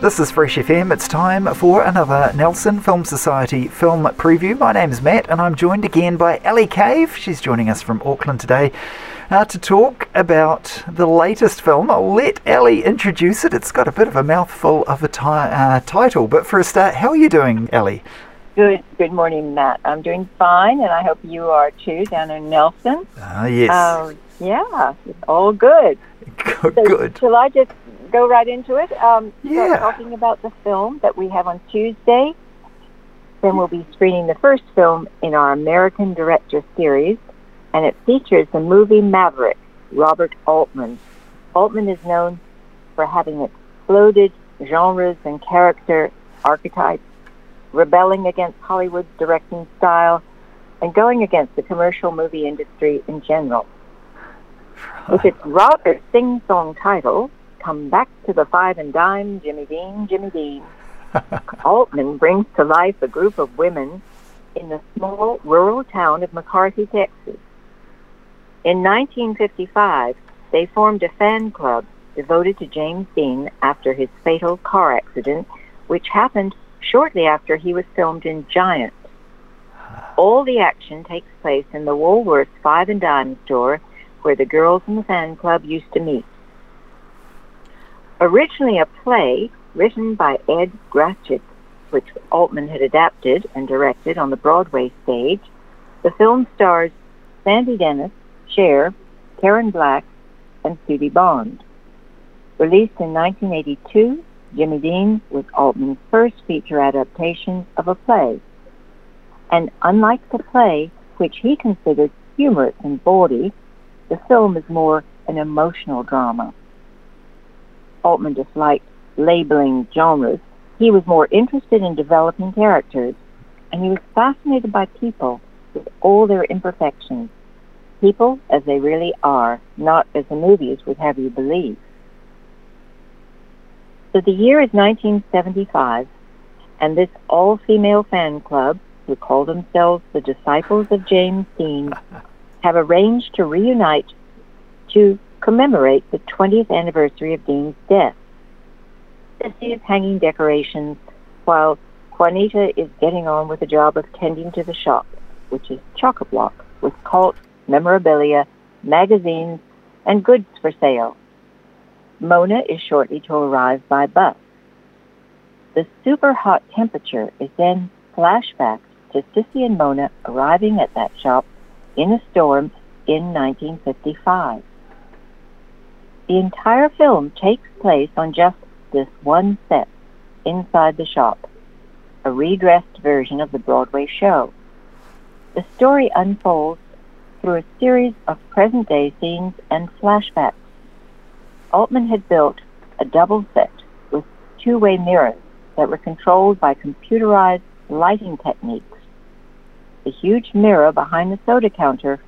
This is Fresh FM. It's time for another Nelson Film Society film preview. My name is Matt, and I'm joined again by Ellie Cave. She's joining us from Auckland today uh, to talk about the latest film. I'll let Ellie introduce it. It's got a bit of a mouthful of a ti- uh, title, but for a start, how are you doing, Ellie? Good. Good morning, Matt. I'm doing fine, and I hope you are too down in Nelson. Ah, yes. Uh, yeah, it's all good. good. So, good. Shall I just go right into it? Um, Yeah. talking about the film that we have on Tuesday. Then we'll be screening the first film in our American Director series, and it features the movie Maverick, Robert Altman. Altman is known for having exploded genres and character archetypes, rebelling against Hollywood's directing style, and going against the commercial movie industry in general. With its rather sing-song title, Come Back to the Five and Dime, Jimmy Dean, Jimmy Dean, Altman brings to life a group of women in the small rural town of McCarthy, Texas. In 1955, they formed a fan club devoted to James Dean after his fatal car accident, which happened shortly after he was filmed in Giant. All the action takes place in the Woolworths Five and Dime store where the girls in the fan club used to meet. Originally a play written by Ed Graczyk, which Altman had adapted and directed on the Broadway stage, the film stars Sandy Dennis, Cher, Karen Black, and Sudie Bond. Released in 1982, Jimmy Dean was Altman's first feature adaptation of a play. And unlike the play, which he considered humorous and bawdy, the film is more an emotional drama. Altman disliked labeling genres. He was more interested in developing characters, and he was fascinated by people with all their imperfections. People as they really are, not as the movies would have you believe. So the year is 1975, and this all-female fan club, who call themselves the Disciples of James Dean, have arranged to reunite to commemorate the 20th anniversary of Dean's death. Sissy is hanging decorations while Juanita is getting on with the job of tending to the shop, which is chock-a-block with cult, memorabilia, magazines, and goods for sale. Mona is shortly to arrive by bus. The super hot temperature is then flashback to Sissy and Mona arriving at that shop in a storm in 1955. The entire film takes place on just this one set inside the shop, a redressed version of the Broadway show. The story unfolds through a series of present day scenes and flashbacks. Altman had built a double set with two way mirrors that were controlled by computerized lighting techniques. The huge mirror behind the soda counter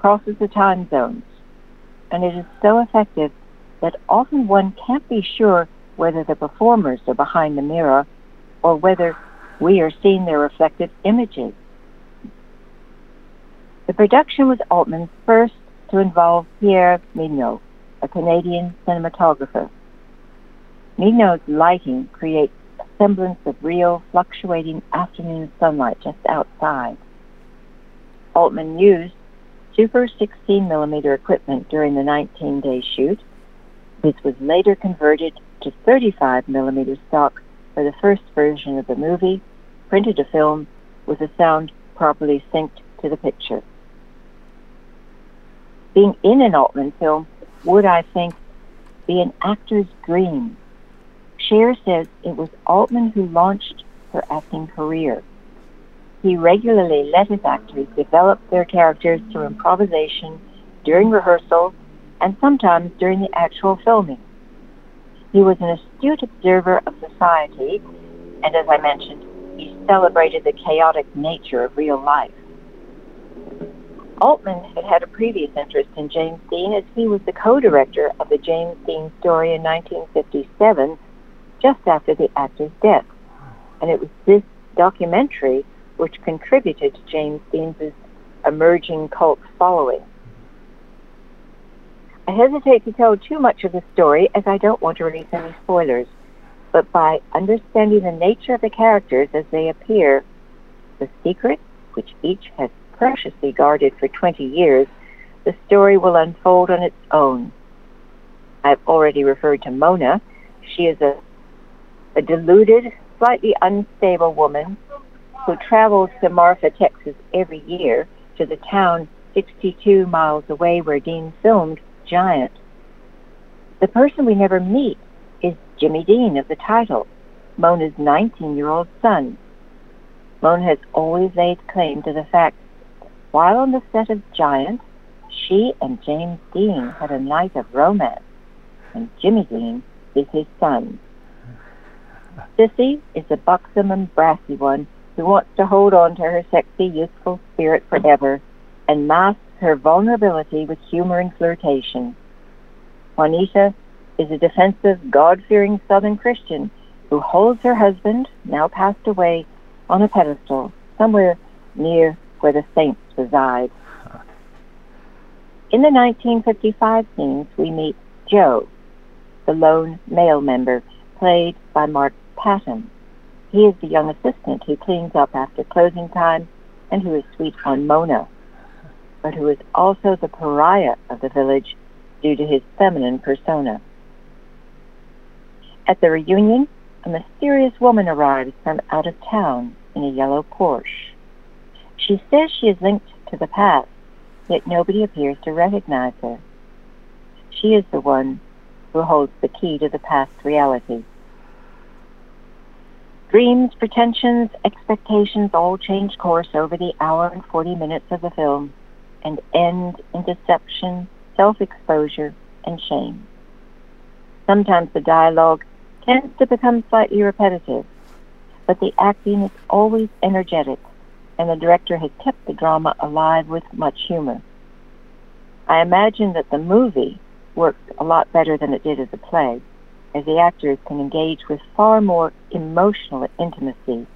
crosses the time zones, and it is so effective that often one can't be sure whether the performers are behind the mirror or whether we are seeing their reflected images. The production was Altman's first to involve Pierre Mignot, a Canadian cinematographer. Mignot's lighting creates a semblance of real, fluctuating afternoon sunlight just outside. Altman used super 16 millimeter equipment during the 19 day shoot. This was later converted to 35 millimeter stock for the first version of the movie, printed to film with the sound properly synced to the picture. Being in an Altman film would, I think, be an actor's dream. Cher says it was Altman who launched her acting career. He regularly let his actors develop their characters through improvisation during rehearsal, and sometimes during the actual filming. He was an astute observer of society, and as I mentioned, he celebrated the chaotic nature of real life. Altman had had a previous interest in James Dean as he was the co-director of the James Dean story in 1957, just after the actor's death. And it was this documentary which contributed to James Dean's emerging cult following. I hesitate to tell too much of the story as I don't want to release any spoilers, but by understanding the nature of the characters as they appear, the secret, which each has preciously guarded for 20 years, the story will unfold on its own. I've already referred to Mona. She is a, a deluded, slightly unstable woman who travels to Marfa, Texas every year to the town 62 miles away where Dean filmed Giant. The person we never meet is Jimmy Dean of the title, Mona's 19 year old son. Mona has always laid claim to the fact that while on the set of Giant, she and James Dean had a night of romance, and Jimmy Dean is his son. Sissy is a buxom and brassy one who wants to hold on to her sexy, youthful spirit forever and masks her vulnerability with humor and flirtation. Juanita is a defensive, God-fearing Southern Christian who holds her husband, now passed away, on a pedestal somewhere near where the saints reside. In the 1955 scenes, we meet Joe, the lone male member, played by Mark Patton. He is the young assistant who cleans up after closing time and who is sweet on Mona, but who is also the pariah of the village due to his feminine persona. At the reunion, a mysterious woman arrives from out of town in a yellow Porsche. She says she is linked to the past, yet nobody appears to recognize her. She is the one who holds the key to the past reality. Dreams, pretensions, expectations all change course over the hour and 40 minutes of the film and end in deception, self exposure, and shame. Sometimes the dialogue tends to become slightly repetitive, but the acting is always energetic, and the director has kept the drama alive with much humor. I imagine that the movie works a lot better than it did as a play as the actors can engage with far more emotional intimacy.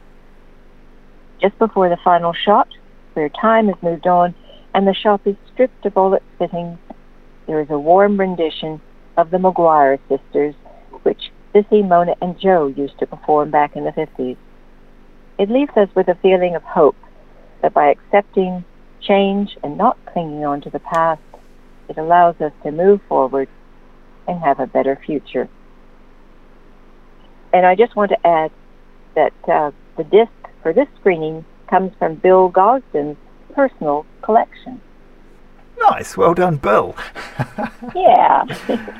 Just before the final shot, where time has moved on and the shop is stripped of all its fittings, there is a warm rendition of the McGuire sisters, which Sissy, Mona, and Joe used to perform back in the 50s. It leaves us with a feeling of hope that by accepting change and not clinging on to the past, it allows us to move forward and have a better future. And I just want to add that uh, the disc for this screening comes from Bill Gosden's personal collection. Nice, well done, Bill. yeah.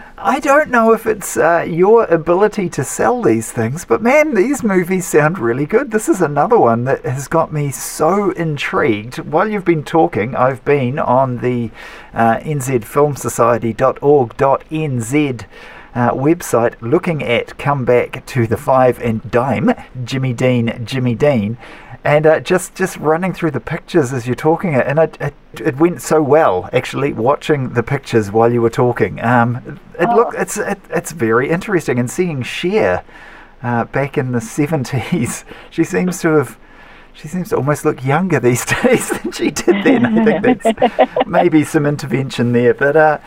I don't know if it's uh, your ability to sell these things, but man, these movies sound really good. This is another one that has got me so intrigued. While you've been talking, I've been on the uh, nzfilmsociety.org.nz uh, website looking at Come Back to the Five and Dime, Jimmy Dean, Jimmy Dean, and uh, just just running through the pictures as you're talking it, and it, it, it went so well actually watching the pictures while you were talking. Um, it oh. look it's it, it's very interesting, and seeing Cher uh, back in the seventies, she seems to have. She seems to almost look younger these days than she did then. I think that's maybe some intervention there, but uh,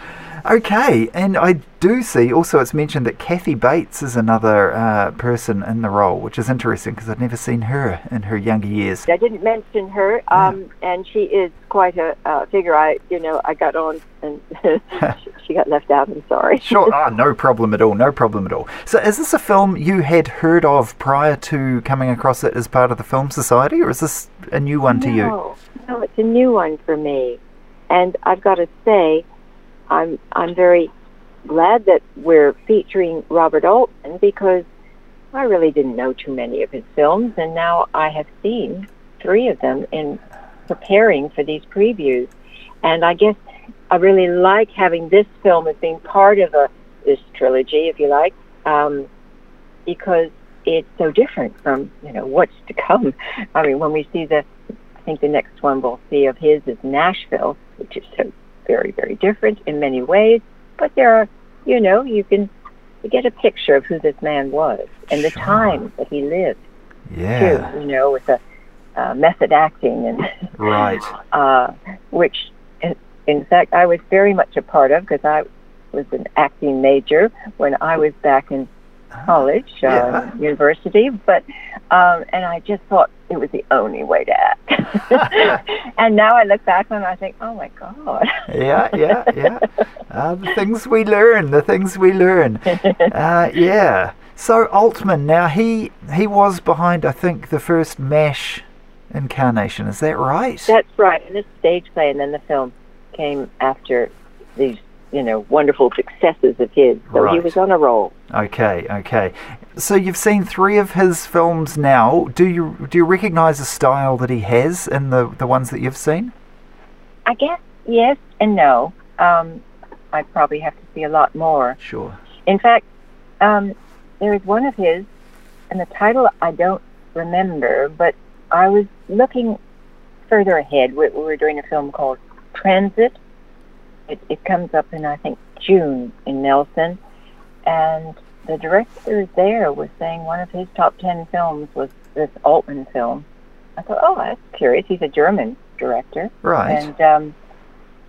Okay, and I do see also it's mentioned that Kathy Bates is another uh, person in the role, which is interesting because I've never seen her in her younger years. I didn't mention her, um, yeah. and she is quite a uh, figure. I, you know, I got on and she got left out. I'm sorry. sure, oh, no problem at all. No problem at all. So, is this a film you had heard of prior to coming across it as part of the Film Society, or is this a new one to no, you? No, it's a new one for me, and I've got to say I'm I'm very glad that we're featuring Robert Altman because I really didn't know too many of his films, and now I have seen three of them in preparing for these previews. And I guess I really like having this film as being part of a this trilogy, if you like, um, because it's so different from you know what's to come. I mean, when we see the, I think the next one we'll see of his is Nashville, which is so very very different in many ways. But there are, you know, you can get a picture of who this man was and the Sure. time that he lived Yeah. too. You know, with the uh, method acting and Right. uh, which in, in fact I was very much a part of because I was an acting major when I was back in college, uh, Yeah. university, but um, and I just thought it was the only way to act. and now I look back and I think, oh my god. yeah, yeah, yeah. Uh, the things we learn, the things we learn. Uh, yeah. So Altman, now he he was behind, I think, the first Mash incarnation. Is that right? That's right. And this stage play and then the film came after these, you know, wonderful successes of his. So he was on a roll. okay, okay. So you've seen three of his films now. Do you do you recognise the style that he has in the the ones that you've seen? I guess yes and no. Um, I probably have to see a lot more. Sure. In fact, um, there is one of his, and the title I don't remember, but I was looking further ahead. We, we were doing a film called Transit. It, it comes up in, I think, June in Nelson. And the director there was saying one of his top 10 films was this Altman film. I thought, oh, that's curious. He's a German director. Right. And um,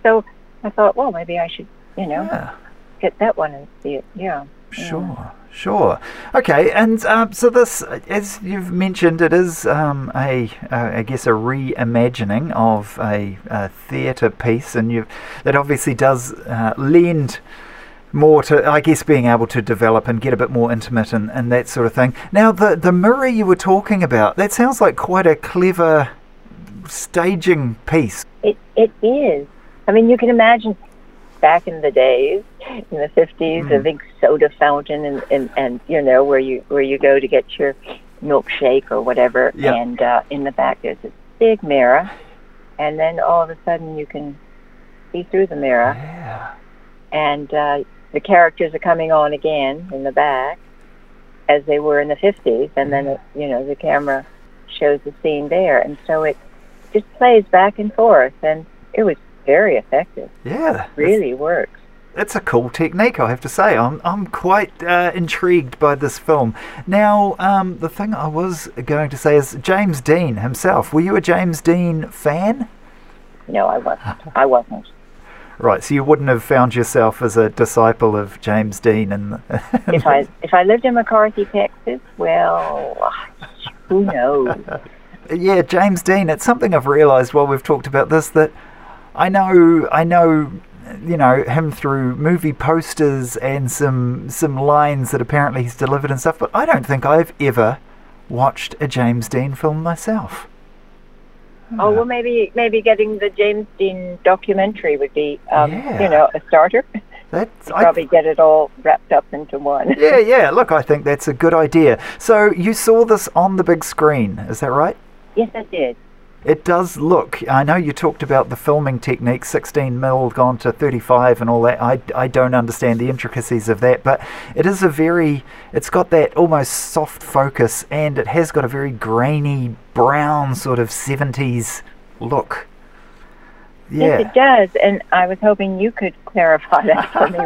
so I thought, well, maybe I should, you know, yeah. get that one and see it. Yeah. Sure, sure. Okay, and um, so this, as you've mentioned, it is um, a, uh, I guess, a reimagining of a, a theatre piece, and you that obviously does uh, lend more to, I guess, being able to develop and get a bit more intimate and, and that sort of thing. Now, the the mirror you were talking about, that sounds like quite a clever staging piece. It it is. I mean, you can imagine back in the days, in the fifties, a Mm. big soda fountain, and, and and you know where you where you go to get your milkshake or whatever, Yeah. and uh, in the back there's this big mirror, and then all of a sudden you can see through the mirror, Yeah. and uh, the characters are coming on again in the back, as they were in the fifties, and then it, you know the camera shows the scene there, and so it just plays back and forth, and it was very effective. Yeah. Really works. it's a cool technique, I have to say. I'm I'm quite uh, intrigued by this film. Now, um, the thing I was going to say is James Dean himself. Were you a James Dean fan? No, I wasn't. I wasn't. Right, so you wouldn't have found yourself as a disciple of James Dean, and If I if I lived in McCarthy, Texas, well, who knows? yeah, James Dean. It's something I've realised while we've talked about this that I know, I know, you know him through movie posters and some some lines that apparently he's delivered and stuff. But I don't think I've ever watched a James Dean film myself. Oh well, maybe maybe getting the James Dean documentary would be, um, Yeah. you know, a starter. That's You I, probably get it all wrapped up into one. yeah, yeah. Look, I think that's a good idea. So you saw this on the big screen, is that right? Yes, I did. It does look. I know you talked about the filming technique, 16 mil gone to 35 and all that. I, I don't understand the intricacies of that, but it is a very. It's got that almost soft focus, and it has got a very grainy brown sort of 70s look. Yes, it does. And I was hoping you could clarify that for me.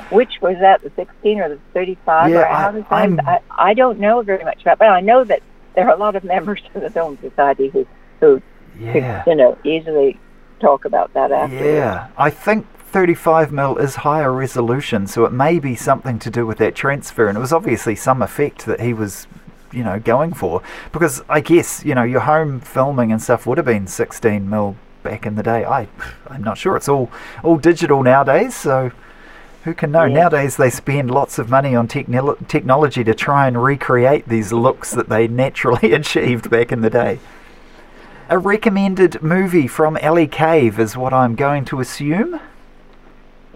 Which was that, the 16 or the 35? Yeah, or I- how does that, I'm- I, I don't know very much about but I know that there are a lot of members of the Film Society who, who Yeah. could, you know, easily talk about that afterwards. Yeah, I think 35 mil is higher resolution, so it may be something to do with that transfer. And it was obviously some effect that he was, you know, going for. Because I guess, you know, your home filming and stuff would have been 16 mil back in the day. I, I'm not sure. It's all, all digital nowadays, so who can know? Yeah. Nowadays they spend lots of money on technol technology to try and recreate these looks that they naturally achieved back in the day. A recommended movie from Ellie Cave is what I'm going to assume.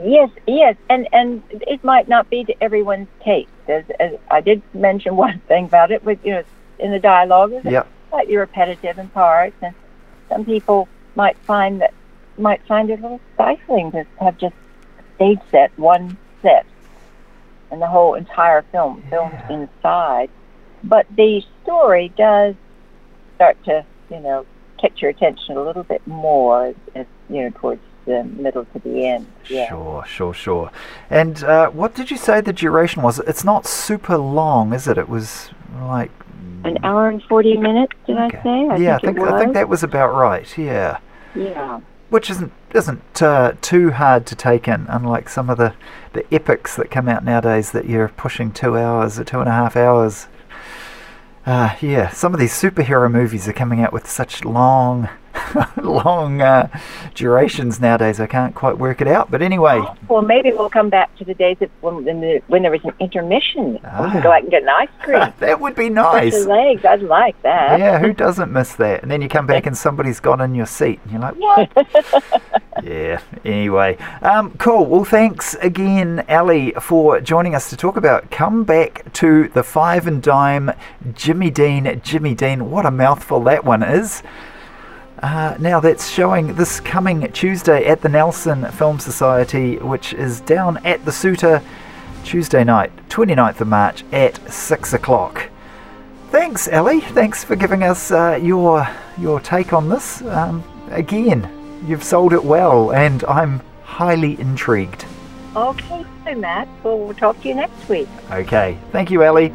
Yes, yes, and and it might not be to everyone's taste. As, as I did mention one thing about it, with you know, in the dialogue, it's Yep. slightly repetitive in parts, and some people might find that might find it a little stifling to have just stage set, one set, and the whole entire film filmed Yeah. inside. But the story does start to, you know, catch your attention a little bit more as, as you know, towards the middle to the end. Yeah. Sure, sure, sure. And uh, what did you say the duration was? It's not super long, is it? It was like. An hour and 40 minutes, did Okay. I say? I yeah, think I think. I think that was about right. Yeah, Yeah. which isn't isn't uh, too hard to take in, unlike some of the the epics that come out nowadays that you're pushing two hours or two and a half hours. Uh, yeah, some of these superhero movies are coming out with such long, long uh, durations nowadays. I can't quite work it out. But anyway, Well, maybe we'll come back to the days of when, when, the, when there was an intermission. We Ah. can go out and get an ice cream. that would be nice. legs. I'd like that. Yeah, who doesn't miss that? And then you come back and somebody's gone in your seat, and you're like, what? yeah. Anyway, um, cool. Well, thanks again, Ali, for joining us to talk about Come Back to the Five and Dime, Jimmy Dean, Jimmy Dean. What a mouthful that one is. Uh, now that's showing this coming Tuesday at the Nelson Film Society, which is down at the Suter, Tuesday night, 29th of March at 6 o'clock. Thanks, Ellie. Thanks for giving us uh, your your take on this. Um, again, you've sold it well, and I'm highly intrigued. Okay, so Matt. Well, we'll talk to you next week. Okay, thank you, Ellie.